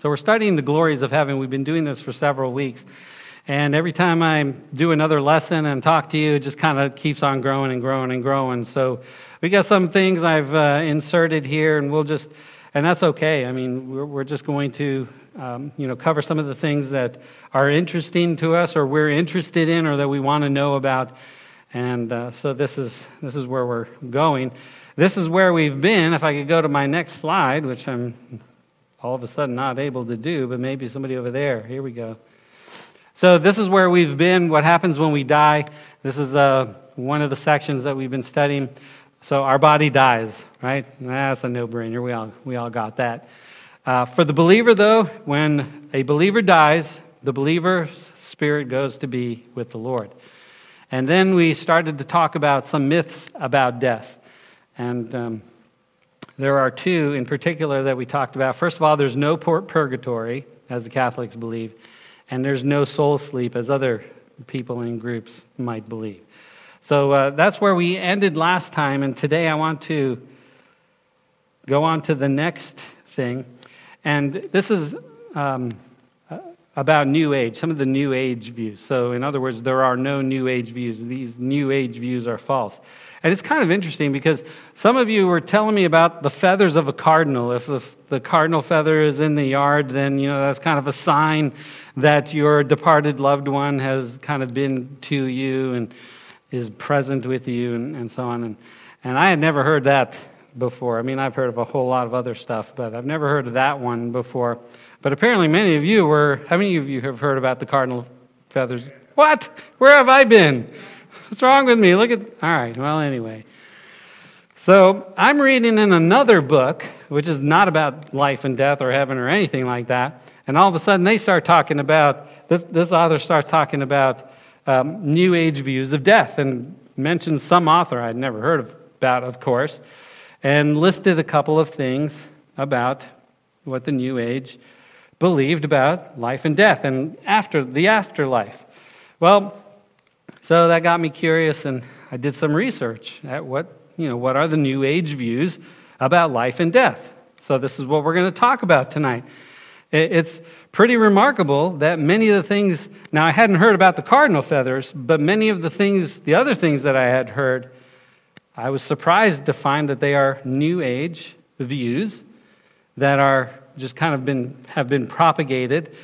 So we're studying the glories of heaven. We've been doing this for several weeks. And every time I do another lesson and talk to you, it just kind of keeps on growing and growing and growing. So we got some things I've uh, inserted here, and we'll just, and that's okay. I mean, we're, we're just going to, um, you know, cover some of the things that are interesting to us, or we're interested in, or that we want to know about. And uh, so this is this is where we're going. This is where we've been. If I could go to my next slide, which I'm all of a sudden not able to do, but maybe somebody over there. Here we go. So, this is where we've been. What happens when we die? This is uh, one of the sections that we've been studying. So, our body dies, right? That's a no brainer. We all, we all got that. Uh, for the believer, though, when a believer dies, the believer's spirit goes to be with the Lord. And then we started to talk about some myths about death. And um, there are two in particular that we talked about. First of all, there's no purgatory, as the Catholics believe, and there's no soul sleep, as other people in groups might believe. So uh, that's where we ended last time, and today I want to go on to the next thing. And this is um, about New Age, some of the New Age views. So, in other words, there are no New Age views. These New Age views are false. And it's kind of interesting because some of you were telling me about the feathers of a cardinal. If the, the cardinal feather is in the yard, then you know that's kind of a sign that your departed loved one has kind of been to you and is present with you and, and so on. And, and I had never heard that before. I mean, I've heard of a whole lot of other stuff, but I've never heard of that one before. But apparently, many of you were. How many of you have heard about the cardinal feathers? What? Where have I been? What's wrong with me? Look at. All right, well, anyway. So I'm reading in another book, which is not about life and death or heaven or anything like that. And all of a sudden, they start talking about this, this author starts talking about um, New Age views of death and mentions some author I'd never heard of, about, of course, and listed a couple of things about what the New Age believed about life and death and after the afterlife. Well, so that got me curious, and I did some research at what, you know, what are the New Age views about life and death. So this is what we're going to talk about tonight. It's pretty remarkable that many of the things, now I hadn't heard about the cardinal feathers, but many of the things, the other things that I had heard, I was surprised to find that they are New Age views that are just kind of been, have been propagated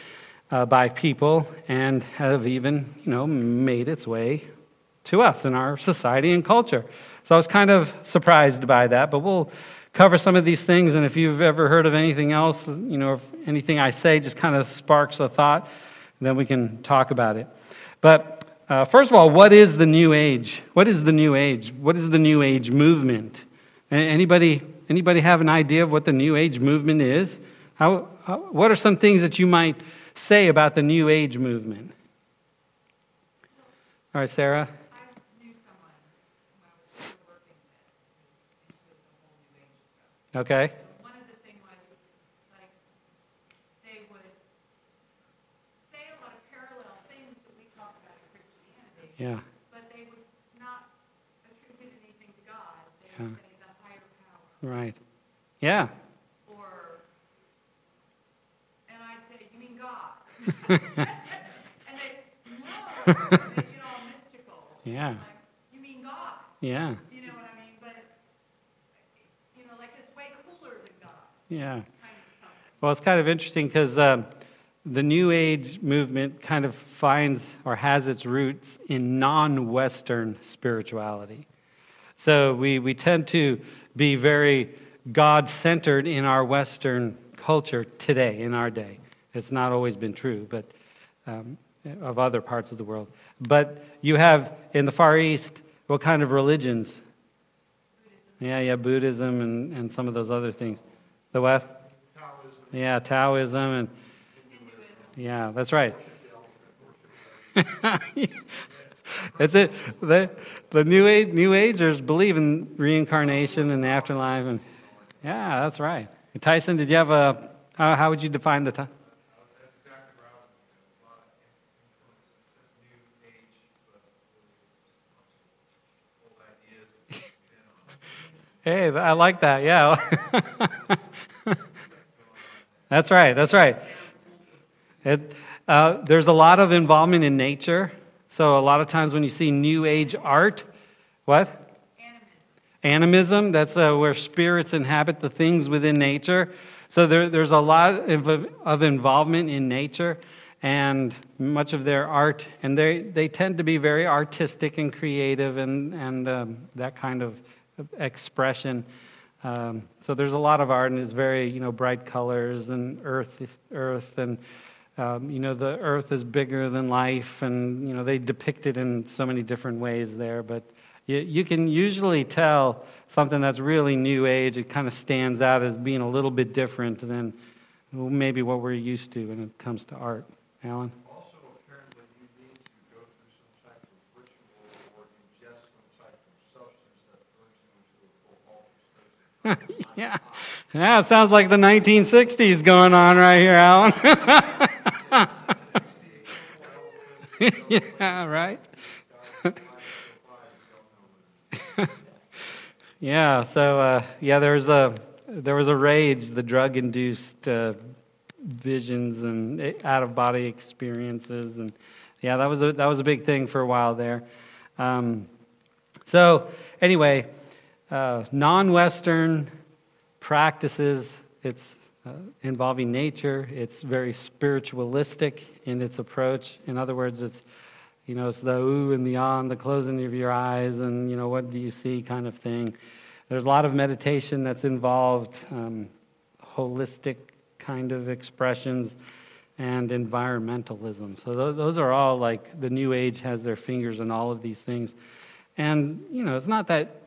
uh, by people and have even, you know, made its way to us in our society and culture. So I was kind of surprised by that, but we'll cover some of these things. And if you've ever heard of anything else, you know, if anything I say just kind of sparks a thought, then we can talk about it. But uh, first of all, what is the New Age? What is the New Age? What is the New Age movement? Anybody, anybody have an idea of what the New Age movement is? How, how, what are some things that you might say about the New Age movement? All right, Sarah. Okay. One of the things was like they would say a lot of parallel things that we talk about in Christianity. Yeah. But they would not attribute anything to God. They Yeah. would say the higher power. Right. Yeah. Or, and I'd say, you mean God? and they, no, they get all mystical. Yeah. Like, you mean God? Yeah. You know what I mean? But, you know, like it's way cooler than God, Yeah. kind of. Well, it's kind of interesting because um, the New Age movement kind of finds or has its roots in non Western spirituality. So we, we tend to be very God centered in our Western culture today, in our day. It's not always been true, but um, of other parts of the world. But you have in the Far East, what kind of religions? Yeah, yeah, Buddhism and, and some of those other things. The what? Yeah, Taoism and yeah, that's right. that's it. The, the new age New Agers believe in reincarnation and the afterlife, and yeah, that's right. Tyson, did you have a? How, how would you define the time? Hey, I like that. Yeah. That's right. That's right. It, uh, there's a lot of involvement in nature. So a lot of times when you see New Age art, what? Animism. Animism. That's uh, where spirits inhabit the things within nature. So there, there's a lot of, of involvement in nature and much of their art, and they, they tend to be very artistic and creative and, and um, that kind of expression. Um, so there's a lot of art, and it's very you know bright colors and earth, earth, and um, you know the earth is bigger than life, and you know they depict it in so many different ways there. But you, you can usually tell something that's really new age. It kind of stands out as being a little bit different than maybe what we're used to when it comes to art. Alan. Also, apparently, you need to go through some type of ritual or ingest some type of substance that turns you into a full altered state. yeah. Yeah, it sounds like the 1960s going on right here, Alan. yeah, right? yeah, so uh, yeah, there was a there was a rage, the drug-induced uh, visions and out-of-body experiences, and yeah, that was a that was a big thing for a while there. Um, so anyway, uh, non-Western practices. It's uh, involving nature. It's very spiritualistic in its approach. In other words, it's you know it's the ooh and the on, the closing of your eyes, and you know what do you see kind of thing. There's a lot of meditation that's involved, um, holistic kind of expressions, and environmentalism. So th- those are all like the New Age has their fingers in all of these things, and you know it's not that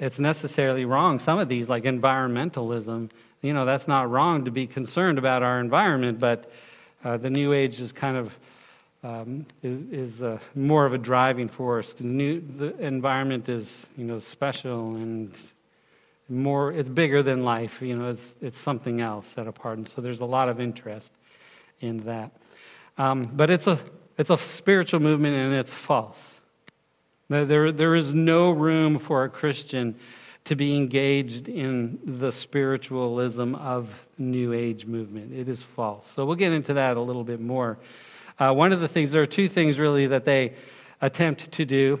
it's necessarily wrong. Some of these, like environmentalism, you know, that's not wrong to be concerned about our environment, but uh, the New Age is kind of um, is, is uh, more of a driving force. New, the environment is, you know, special and more. It's bigger than life. You know, it's it's something else set apart, and so there's a lot of interest in that. Um, but it's a it's a spiritual movement, and it's false. There, there is no room for a Christian to be engaged in the spiritualism of New Age movement. It is false. So we'll get into that a little bit more. Uh, one of the things, there are two things really that they attempt to do.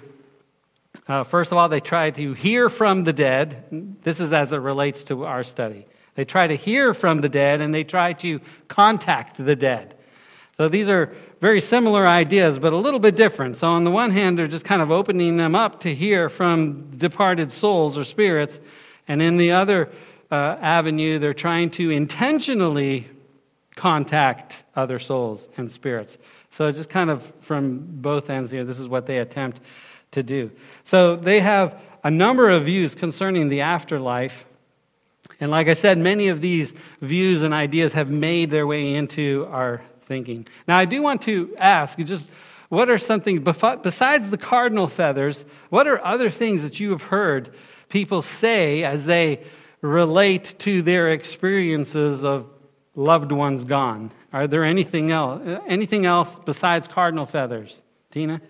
Uh, first of all, they try to hear from the dead. This is as it relates to our study. They try to hear from the dead and they try to contact the dead. So these are very similar ideas, but a little bit different. So, on the one hand, they're just kind of opening them up to hear from departed souls or spirits. And in the other uh, avenue, they're trying to intentionally contact other souls and spirits. So, just kind of from both ends here, this is what they attempt to do. So, they have a number of views concerning the afterlife. And like I said, many of these views and ideas have made their way into our thinking. Now, I do want to ask just what are something, besides the cardinal feathers, what are other things that you have heard people say as they relate to their experiences of loved ones gone? Are there anything else, anything else besides cardinal feathers? Tina?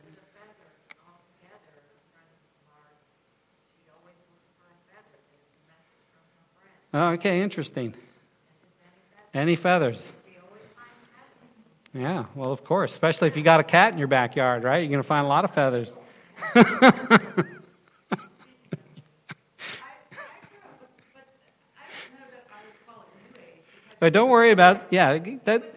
Okay, interesting. Any feathers? Yeah, well, of course, especially if you got a cat in your backyard, right? You're going to find a lot of feathers. but don't worry about yeah that.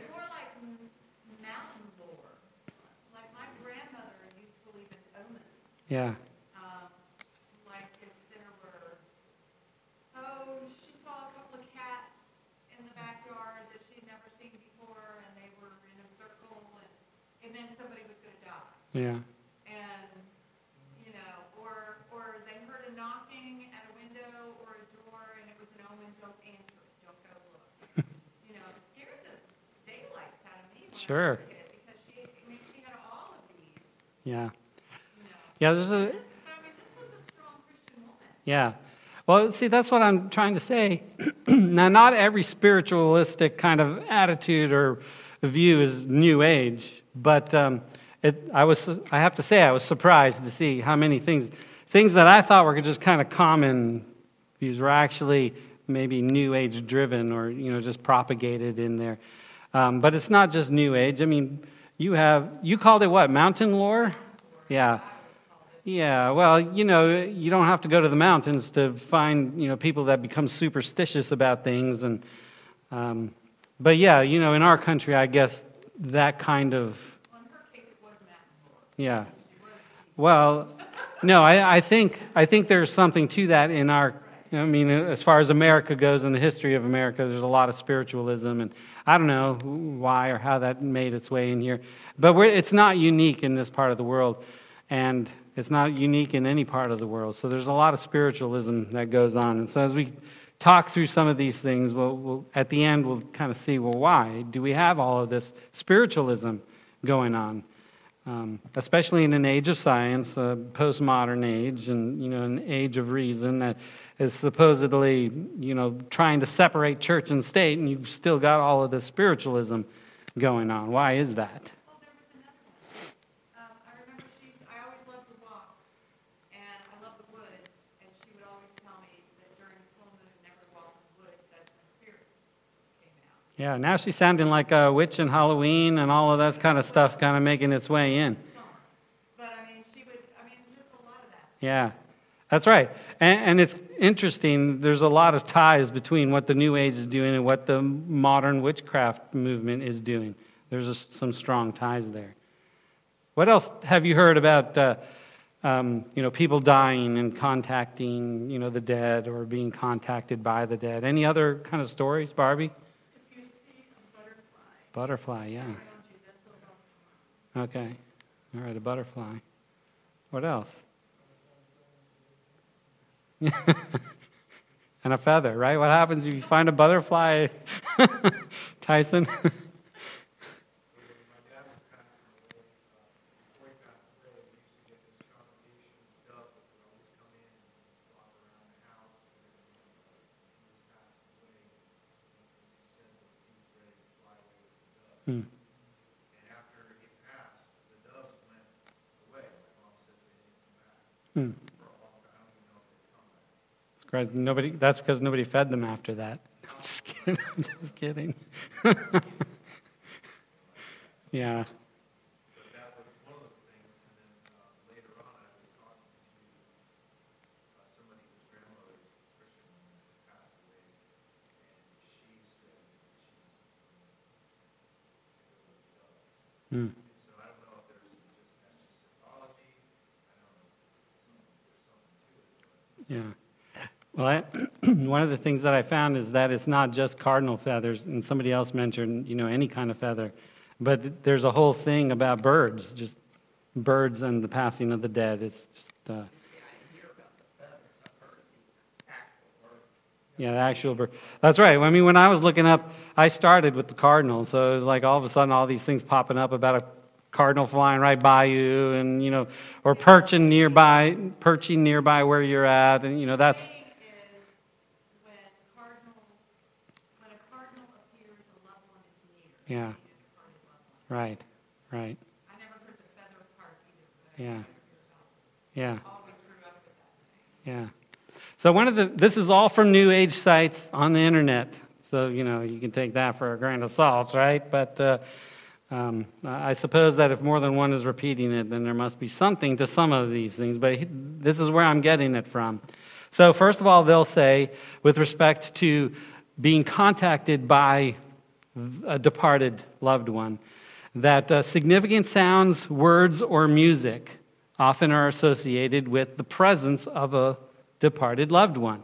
Yeah. Yeah. And, you know, or, or they heard a knocking at a window or a door and it was an omen, don't answer it, don't go look. you know, scared the daylights out of me sure. I was a kid because she, I mean, she had all of these. Yeah. You know. Yeah, there's a. This, I mean, this was a strong Christian woman. Yeah. Well, see, that's what I'm trying to say. now, not every spiritualistic kind of attitude or view is New Age, but um, it, I, was, I have to say, I was surprised to see how many things, things that I thought were just kind of common views were actually maybe New Age driven or you know just propagated in there. Um, but it's not just New Age. I mean, you have you called it what mountain lore? Yeah. Yeah, well, you know, you don't have to go to the mountains to find, you know, people that become superstitious about things, and, um, but yeah, you know, in our country, I guess that kind of, Well, in her case, it was Matt yeah. Well, no, I, I think I think there's something to that in our. I mean, as far as America goes, in the history of America, there's a lot of spiritualism, and I don't know why or how that made its way in here, but it's not unique in this part of the world, and it's not unique in any part of the world. So there's a lot of spiritualism that goes on, and so as we talk through some of these things, we'll, we'll at the end we'll kind of see, well, why do we have all of this spiritualism going on? Um, especially in an age of science, a postmodern age, and you know, an age of reason that is supposedly, you know, trying to separate church and state, and you've still got all of this spiritualism going on. Why is that? Well, there was another one. Um, I remember she, I always loved to walk, and I love the woods, and she would always tell me that during full moon, never walk in the woods, that some spirits came out. Yeah, now she's sounding like a witch in Halloween and all of that kind of stuff, kind of making its way in. But I mean, she would, I mean, just a lot of that. Yeah, that's right. And, and it's interesting, there's a lot of ties between what the New Age is doing and what the modern witchcraft movement is doing. There's a, some strong ties there. What else have you heard about, uh, um, you know, people dying and contacting, you know, the dead or being contacted by the dead? Any other kind of stories, Barbie? If you see a butterfly yeah. Okay. All right, a butterfly. What else? and a feather, right? What happens if you find a butterfly, Tyson? My dad was passing away, uh, way back early, we used to get this congregation of doves that would always come in and flop around the house. And, uh, he was passing away, and he said that he was ready to fly away with the doves. Hmm. And after he passed, the doves went away. My mom said they didn't come back Hmm. for a long time. I don't even know if they'd come back. Hmm. It's great. Nobody, that's because nobody fed them after that. I'm just kidding. I'm just kidding. yeah. But Yeah. Well, I, one of the things that I found is that it's not just cardinal feathers, and somebody else mentioned, you know, any kind of feather, but there's a whole thing about birds, just birds and the passing of the dead. It's just, uh, yeah, the actual bird. That's right. I mean, when I was looking up, I started with the cardinal, so it was like all of a sudden all these things popping up about a cardinal flying right by you, and you know, or perching nearby, perching nearby where you're at, and you know, that's. When cardinal, when appears, a loved one is near. Yeah. meaning a departed loved one. Right, right, I never heard the feather part either. but I Yeah. never heard it. yeah, Always grew up with that thing. yeah. So one of the this is all from New Age sites on the internet. So you know you can take that for a grain of salt, right? But uh, um, I suppose that if more than one is repeating it, then there must be something to some of these things. But this is where I'm getting it from. So first of all, they'll say, with respect to being contacted by a departed loved one, that uh, significant sounds, words, or music often are associated with the presence of a departed loved one.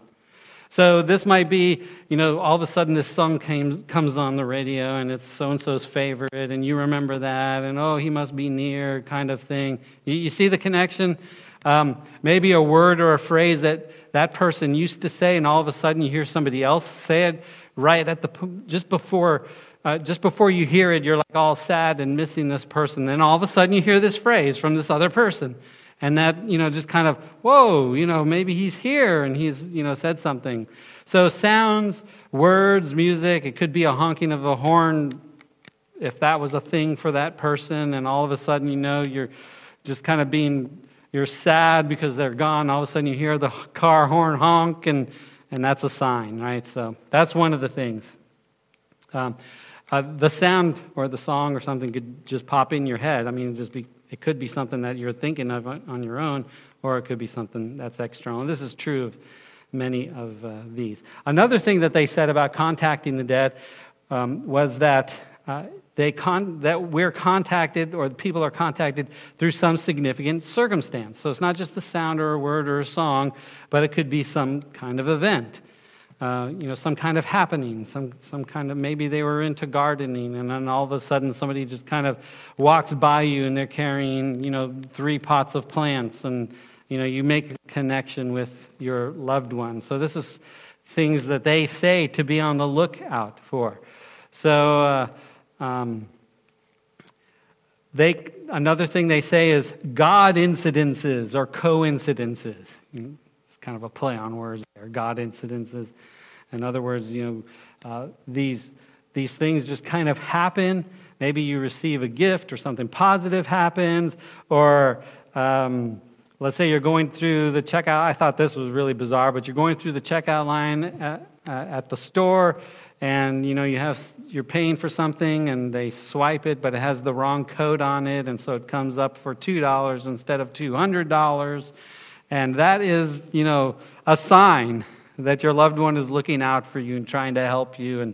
So this might be, you know, all of a sudden this song came, comes on the radio and it's so and so's favorite, and you remember that, and oh, he must be near, kind of thing. You, you see the connection? Um, maybe a word or a phrase that that person used to say, and all of a sudden you hear somebody else say it right at the just before. Uh, just before you hear it, you're like all sad and missing this person. Then all of a sudden you hear this phrase from this other person. And that, you know, just kind of, whoa, you know, maybe he's here and he's, you know, said something. So sounds, words, music, it could be a honking of a horn if that was a thing for that person. And all of a sudden, you know, you're just kind of being, you're sad because they're gone. All of a sudden you hear the car horn honk and, and that's a sign, right? So that's one of the things. Um, uh, the sound or the song or something could just pop in your head. I mean, just be, it could be something that you're thinking of on your own, or it could be something that's external. And this is true of many of uh, these. Another thing that they said about contacting the dead um, was that uh, they con- that we're contacted or people are contacted through some significant circumstance. So it's not just a sound or a word or a song, but it could be some kind of event. Uh, you know, some kind of happening, some, some kind of maybe they were into gardening, and then all of a sudden somebody just kind of walks by you and they're carrying, you know, three pots of plants, and you know, you make a connection with your loved one. So this is things that they say to be on the lookout for. So uh, um, they another thing they say is God incidences or coincidences. It's kind of a play on words there. God incidences. In other words, you know, uh, these these things just kind of happen. Maybe you receive a gift or something positive happens, or um, let's say you're going through the checkout. I thought this was really bizarre, but you're going through the checkout line at, uh, at the store, and you know you have you're paying for something, and they swipe it, but it has the wrong code on it, and so it comes up for two dollars instead of two hundred dollars, and that is you know a sign that your loved one is looking out for you and trying to help you and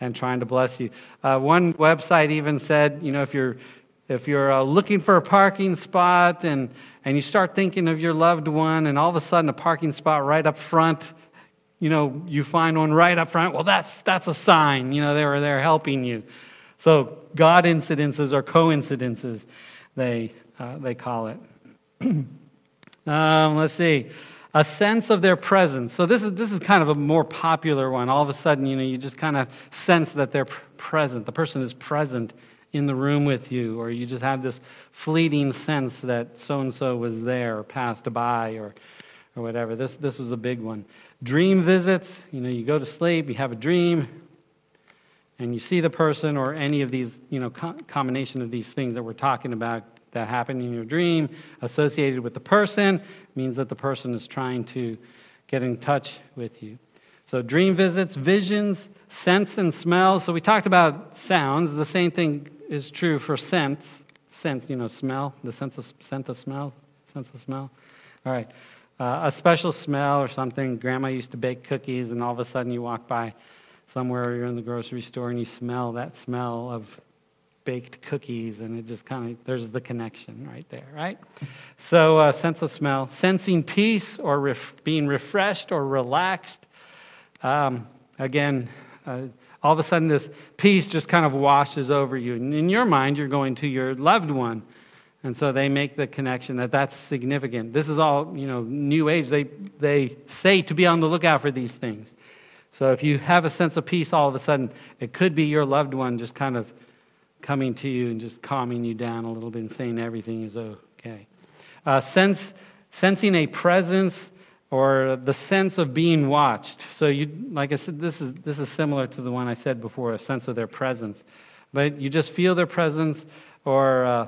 and trying to bless you. Uh, one website even said, you know, if you're if you're uh, looking for a parking spot and, and you start thinking of your loved one and all of a sudden a parking spot right up front you know you find one right up front well that's that's a sign you know they were there helping you so god incidences or coincidences they uh, they call it um, let's see. A sense of their presence. So this is this is kind of a more popular one. All of a sudden you know you just kind of sense that they're present. The person is present in the room with you, or you just have this fleeting sense that so and so was there or passed by or, or whatever. This, this was a big one. Dream visits, you know, you go to sleep, you have a dream, and you see the person or any of these, you know, co- combination of these things that we're talking about that happen in your dream associated with the person means that the person is trying to get in touch with you. So, dream visits, visions, sense and smell. So, we talked about sounds. The same thing is true for sense. Sense, you know, smell, the sense of, sense of smell, sense of smell. All right. Uh, a special smell or something. Grandma used to bake cookies, and all of a sudden you walk by somewhere, you're in the grocery store, and you smell that smell of baked cookies, and it just kind of, there's the connection right there, right? So, uh, sense of smell. Sensing peace or ref- being refreshed or relaxed. Um, again, uh, all of a sudden this peace just kind of washes over you. And in your mind, you're going to your loved one. And so they make the connection that that's significant. This is all, you know, new age. They, they say to be on the lookout for these things. So if you have a sense of peace all of a sudden, it could be your loved one just kind of coming to you and just calming you down a little bit and saying everything is okay. Uh, sense, sensing a presence or the sense of being watched. So, you, like I said, this is, this is similar to the one I said before a sense of their presence. But you just feel their presence, or uh,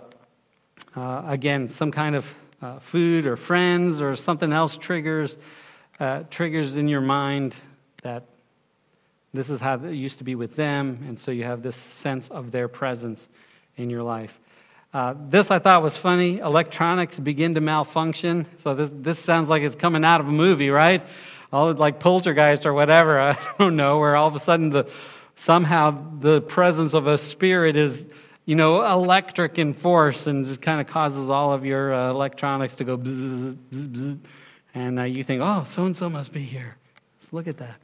uh, again, some kind of uh, food or friends or something else triggers, uh, triggers in your mind that this is how it used to be with them, and so you have this sense of their presence in your life. Uh, this I thought was funny. Electronics begin to malfunction. So this, this sounds like it's coming out of a movie, right? All like poltergeist or whatever. I don't know. Where all of a sudden the somehow the presence of a spirit is, you know, electric in force and just kind of causes all of your uh, electronics to go bzz, bzz, bzz, and uh, you think, oh, so and so must be here. Look at that.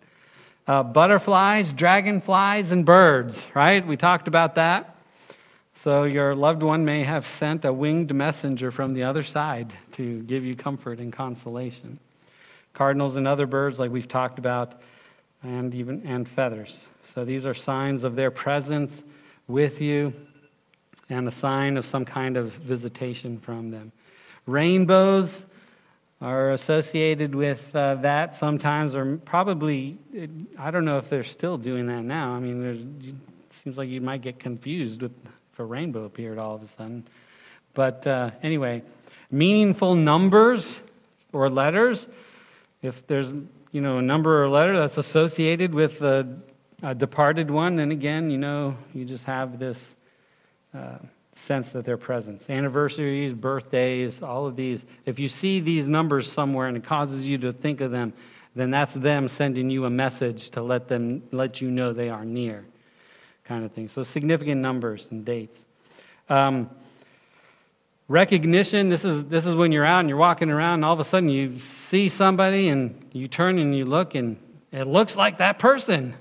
Uh, butterflies, dragonflies, and birds. Right? We talked about that. So your loved one may have sent a winged messenger from the other side to give you comfort and consolation. Cardinals and other birds, like we've talked about, and even and feathers. So these are signs of their presence with you and a sign of some kind of visitation from them. Rainbows are associated with uh, that sometimes, or probably, I don't know if they're still doing that now. I mean, it seems like you might get confused with if a rainbow appeared all of a sudden. But uh, anyway, meaningful numbers or letters. If there's, you know, a number or letter that's associated with a, a departed one, then again, you know, you just have this uh, sense that they're present. Anniversaries, birthdays, all of these. If you see these numbers somewhere and it causes you to think of them, then that's them sending you a message to let them let you know they are near, kind of thing. So significant numbers and dates. Um, recognition. This is this is when you're out and you're walking around, and all of a sudden you see somebody, and you turn and you look, and it looks like that person.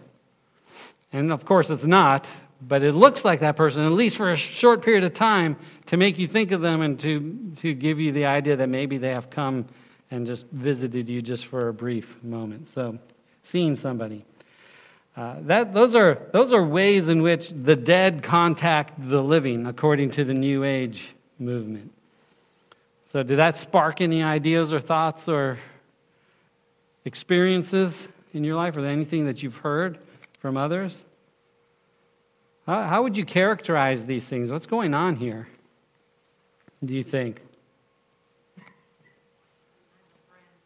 And of course, it's not, but it looks like that person, at least for a short period of time, to make you think of them and to to give you the idea that maybe they have come and just visited you just for a brief moment. So, seeing somebody. Uh, that, those, are, those are ways in which the dead contact the living, according to the New Age movement. So, did that spark any ideas or thoughts or experiences in your life, or anything that you've heard from others? How, would you characterize these things? What's going on here, do you think?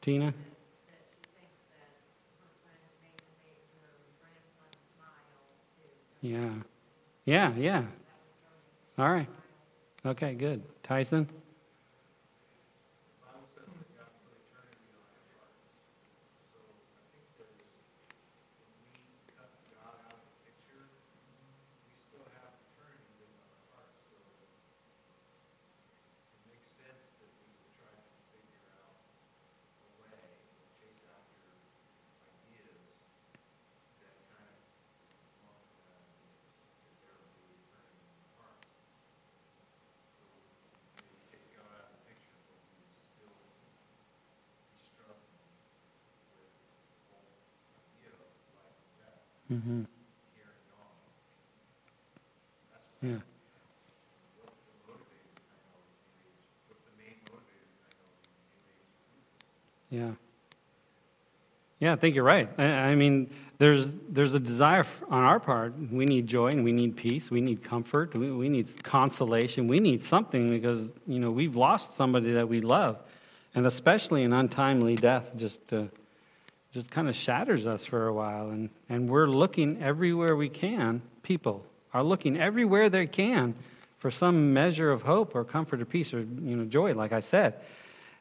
Tina? Yeah. Yeah, yeah. All right. Okay, good. Tyson? Mm-hmm. Yeah. Yeah. Yeah, I think you're right. I, I, mean, there's there's a desire on our part. We need joy and we need peace. We need comfort. We, we need consolation. We need something because you know we've lost somebody that we love, and especially an untimely death just uh, just kind of shatters us for a while. And, and we're looking everywhere we can, people are looking everywhere they can for some measure of hope or comfort or peace or you know joy, like I said.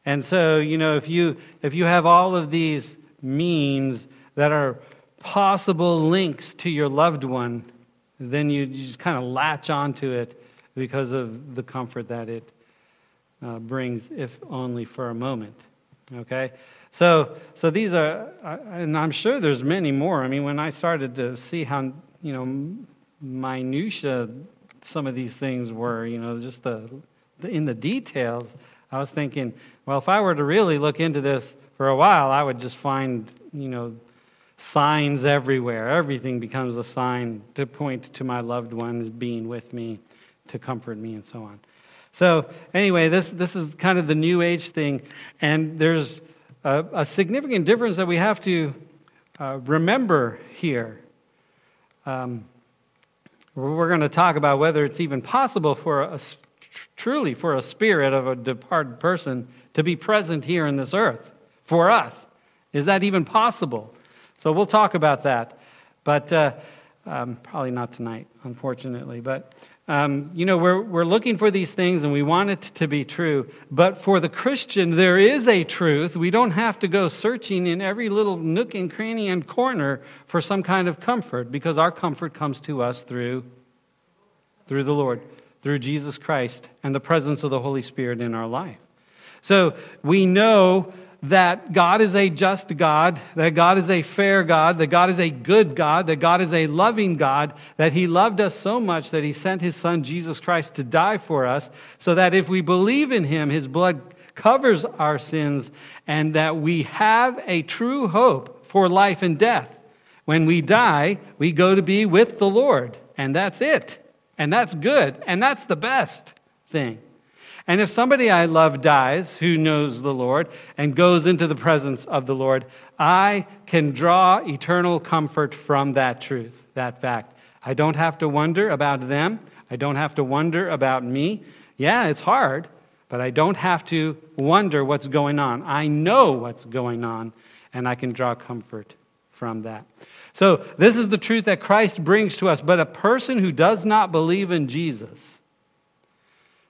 And so, you know, if you if you have all of these means that are possible links to your loved one, then you, you just kind of latch onto it because of the comfort that it uh, brings, if only for a moment. Okay? So, so these are, and I'm sure there's many more. I mean, when I started to see how, you know, minutia some of these things were, you know, just the, the in the details, I was thinking, well, if I were to really look into this for a while, I would just find, you know, signs everywhere. Everything becomes a sign to point to my loved ones being with me, to comfort me, and so on. So, anyway, this, this is kind of the new age thing, and there's a, a significant difference that we have to uh, remember here. Um, we're going to talk about whether it's even possible for a, truly for a spirit of a departed person to be present here in this earth for us. Is that even possible? So we'll talk about that, but uh, um, probably not tonight, unfortunately. But um, you know, we're, we're looking for these things and we want it to be true. But for the Christian, there is a truth. We don't have to go searching in every little nook and cranny and corner for some kind of comfort because our comfort comes to us through, through the Lord, through Jesus Christ and the presence of the Holy Spirit in our life. So we know that God is a just God, that God is a fair God, that God is a good God, that God is a loving God, that He loved us so much that He sent His Son Jesus Christ to die for us, so that if we believe in Him, His blood covers our sins, and that we have a true hope for life and death. When we die, we go to be with the Lord, and that's it. And that's good, and that's the best thing. And if somebody I love dies who knows the Lord and goes into the presence of the Lord, I can draw eternal comfort from that truth, that fact. I don't have to wonder about them. I don't have to wonder about me. Yeah, it's hard, but I don't have to wonder what's going on. I know what's going on. and I can draw comfort from that. So, this is the truth that Christ brings to us. But a person who does not believe in Jesus,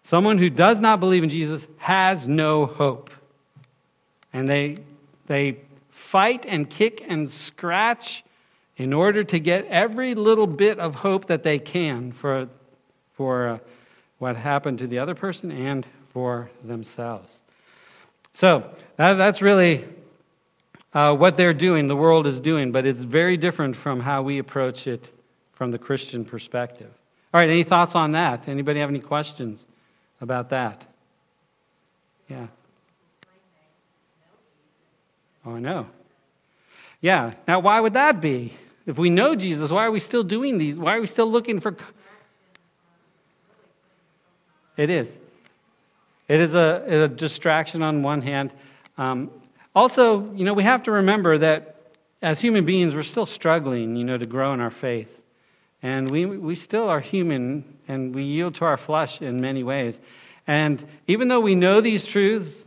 someone who does not believe in Jesus, has no hope. And they, they fight and kick and scratch in order to get every little bit of hope that they can for, for uh, what happened to the other person and for themselves. So that, that's really uh, what they're doing, the world is doing, but it's very different from how we approach it from the Christian perspective. All right, any thoughts on that? Anybody have any questions about that? Yeah. Oh, I know. Yeah. Now, why would that be? If we know Jesus, why are we still doing these? Why are we still looking for. It is. It is a, a distraction on one hand. Um, also, you know, we have to remember that as human beings, we're still struggling, you know, to grow in our faith. And we, we still are human and we yield to our flesh in many ways. And even though we know these truths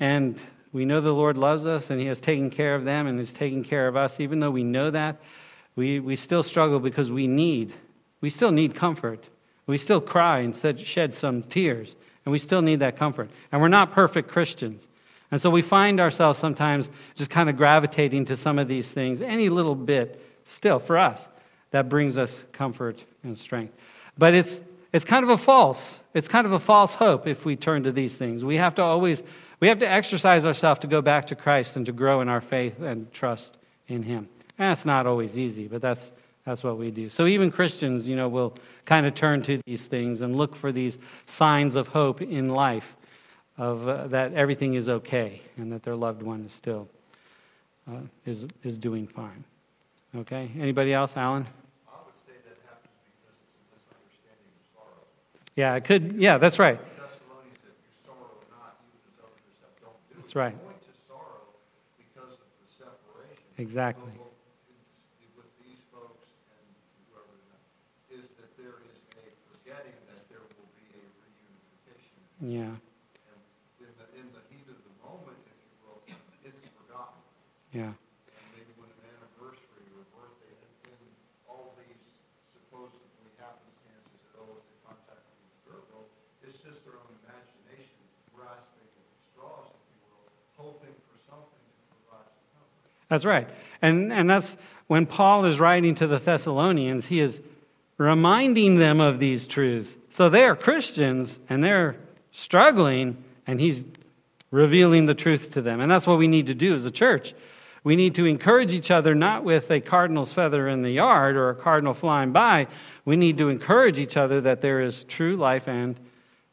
and we know the Lord loves us and He has taken care of them and is taking care of us, even though we know that, we, we still struggle because we need, we still need comfort. We still cry and shed some tears, and we still need that comfort. And we're not perfect Christians. And so we find ourselves sometimes just kind of gravitating to some of these things, any little bit, still, for us, that brings us comfort and strength. But it's, it's kind of a false, it's kind of a false hope if we turn to these things. We have to always, we have to exercise ourselves to go back to Christ and to grow in our faith and trust in Him. And that's not always easy, but that's, that's what we do. So even Christians, you know, will kind of turn to these things and look for these signs of hope in life, of uh, that everything is okay and that their loved one is still uh, is, is doing fine. Okay? Anybody else, Alan? I would say that happens because it's a misunderstanding of sorrow. Yeah, it could. Yeah, that's right. Thessalonians said, you sorrow not, even as others have don't do. That's right. You're going to sorrow because of the separation. Exactly. But what- it's- With these folks and whoever, is that there is a forgetting that there will be a reunification. Yeah. And in the, in the heat of the moment, if you will, it's forgotten. Yeah. And maybe when an anniversary or birthday has been all these supposedly happenstances that always in contact with the spirit world, it's just their own imagination grasping at straws, if you will, hoping for something to provide some comfort. That's right. And, and that's when Paul is writing to the Thessalonians, he is reminding them of these truths. So they are Christians and they're struggling, and he's revealing the truth to them. And that's what we need to do as a church. We need to encourage each other not with a cardinal's feather in the yard or a cardinal flying by. We need to encourage each other that there is true life and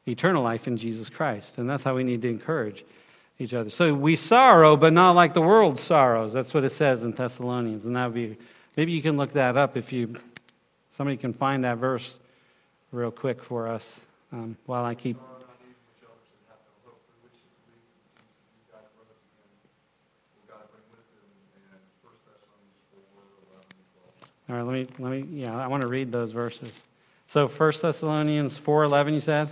eternal life in Jesus Christ. And that's how we need to encourage each other. So we sorrow, but not like the world sorrows. That's what it says in Thessalonians. And that would be, maybe you can look that up if you, somebody can find that verse real quick for us um, while I keep. All right, let me, let me, yeah, I want to read those verses. So 1 Thessalonians 4.11, you said?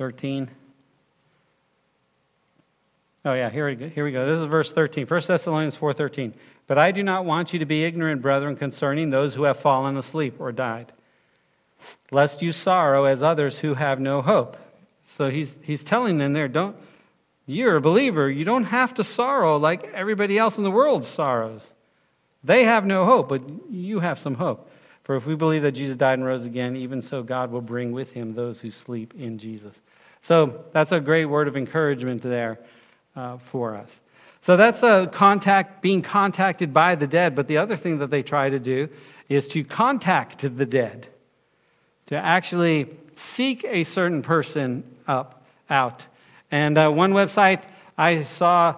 13. Oh, yeah, here we go. Here we go. This is verse 13. 1 Thessalonians 4.13. But I do not want you to be ignorant, brethren, concerning those who have fallen asleep or died, lest you sorrow as others who have no hope. So he's, he's telling them there, don't, you're a believer. You don't have to sorrow like everybody else in the world sorrows. They have no hope, but you have some hope. For if we believe that Jesus died and rose again, even so God will bring with him those who sleep in Jesus. So that's a great word of encouragement there uh, for us. So that's a contact, being contacted by the dead. But the other thing that they try to do is to contact the dead, to actually seek a certain person up, out. And uh, one website I saw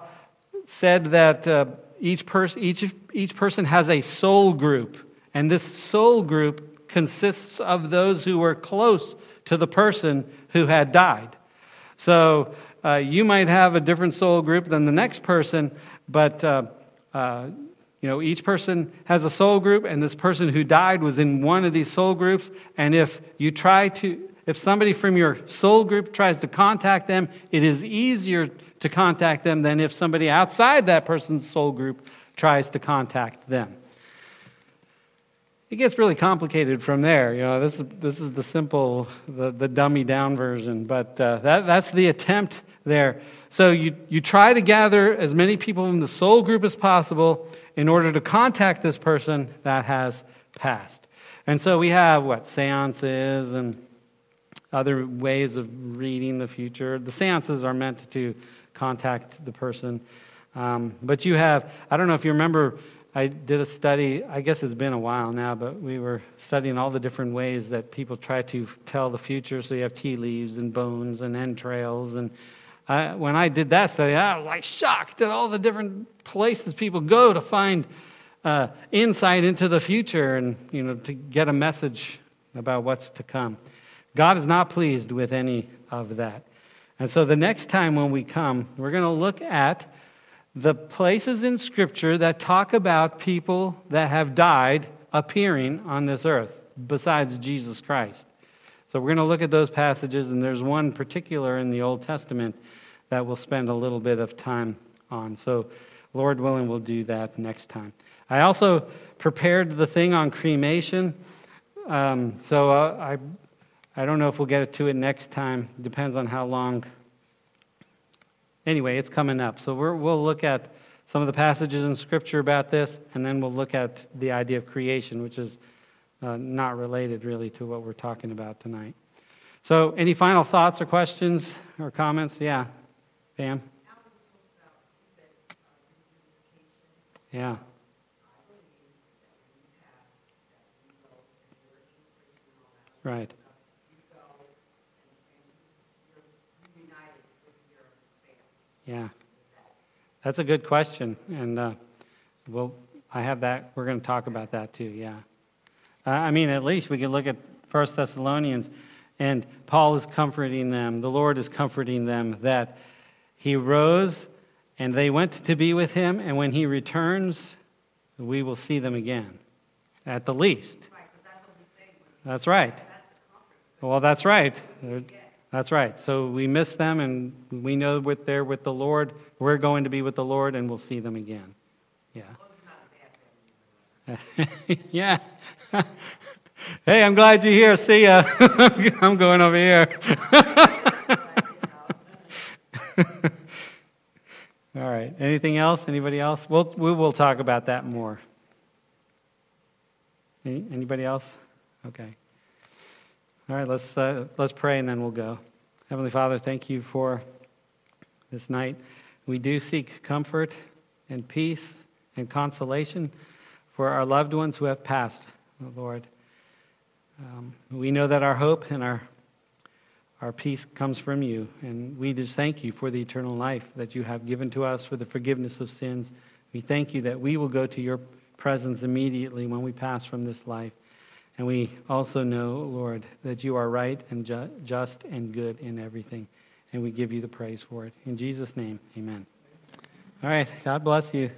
said that uh, each, pers- each, each person has a soul group. And this soul group consists of those who were close to the person who had died. So uh, you might have a different soul group than the next person, but uh, uh, you know each person has a soul group, and this person who died was in one of these soul groups. And if you try to, if somebody from your soul group tries to contact them, it is easier to contact them than if somebody outside that person's soul group tries to contact them. It gets really complicated from there. You know, this is, this is the simple, the, the dummy down version, but uh, that, that's the attempt there. So you, you try to gather as many people in the soul group as possible in order to contact this person that has passed. And so we have what? Seances and other ways of reading the future. The seances are meant to contact the person. Um, but you have, I don't know if you remember, I did a study, I guess it's been a while now, but we were studying all the different ways that people try to tell the future. So you have tea leaves and bones and entrails. And I, when I did that study, I was like shocked at all the different places people go to find uh, insight into the future and, you know, to get a message about what's to come. God is not pleased with any of that. And so the next time when we come, we're going to look at the places in Scripture that talk about people that have died appearing on this earth besides Jesus Christ. So we're going to look at those passages, and there's one particular in the Old Testament that we'll spend a little bit of time on. So, Lord willing, we'll do that next time. I also prepared the thing on cremation. Um, so uh, I I don't know if we'll get to it next time. Depends on how long. Anyway, it's coming up. So we will look at some of the passages in Scripture about this, and then we'll look at the idea of cremation, which is uh, not related really to what we're talking about tonight. So, any final thoughts or questions or comments? Yeah, Pam? Yeah. Right. Yeah, that's a good question, and uh, well, I have that. We're going to talk about that too. Yeah, uh, I mean, at least we can look at First Thessalonians, and Paul is comforting them. The Lord is comforting them that He rose, and they went to be with Him, and when He returns, we will see them again, at the least. That's right. Well, that's right. That's right. So we miss them, and we know that they're with the Lord. We're going to be with the Lord, and we'll see them again. Yeah. yeah. hey, I'm glad you're here. See ya. I'm going over here. All right. Anything else? Anybody else? We'll, we will talk about that more. Anybody else? Okay. All right, let's, uh, let's pray and then we'll go. Heavenly Father, thank you for this night. We do seek comfort and peace and consolation for our loved ones who have passed, Lord. Um, we know that our hope and our, our peace comes from you, and we just thank you for the eternal life that you have given to us for the forgiveness of sins. We thank you that we will go to your presence immediately when we pass from this life. And we also know, Lord, that you are right and ju- just and good in everything. And we give you the praise for it. In Jesus' name, amen. All right. God bless you.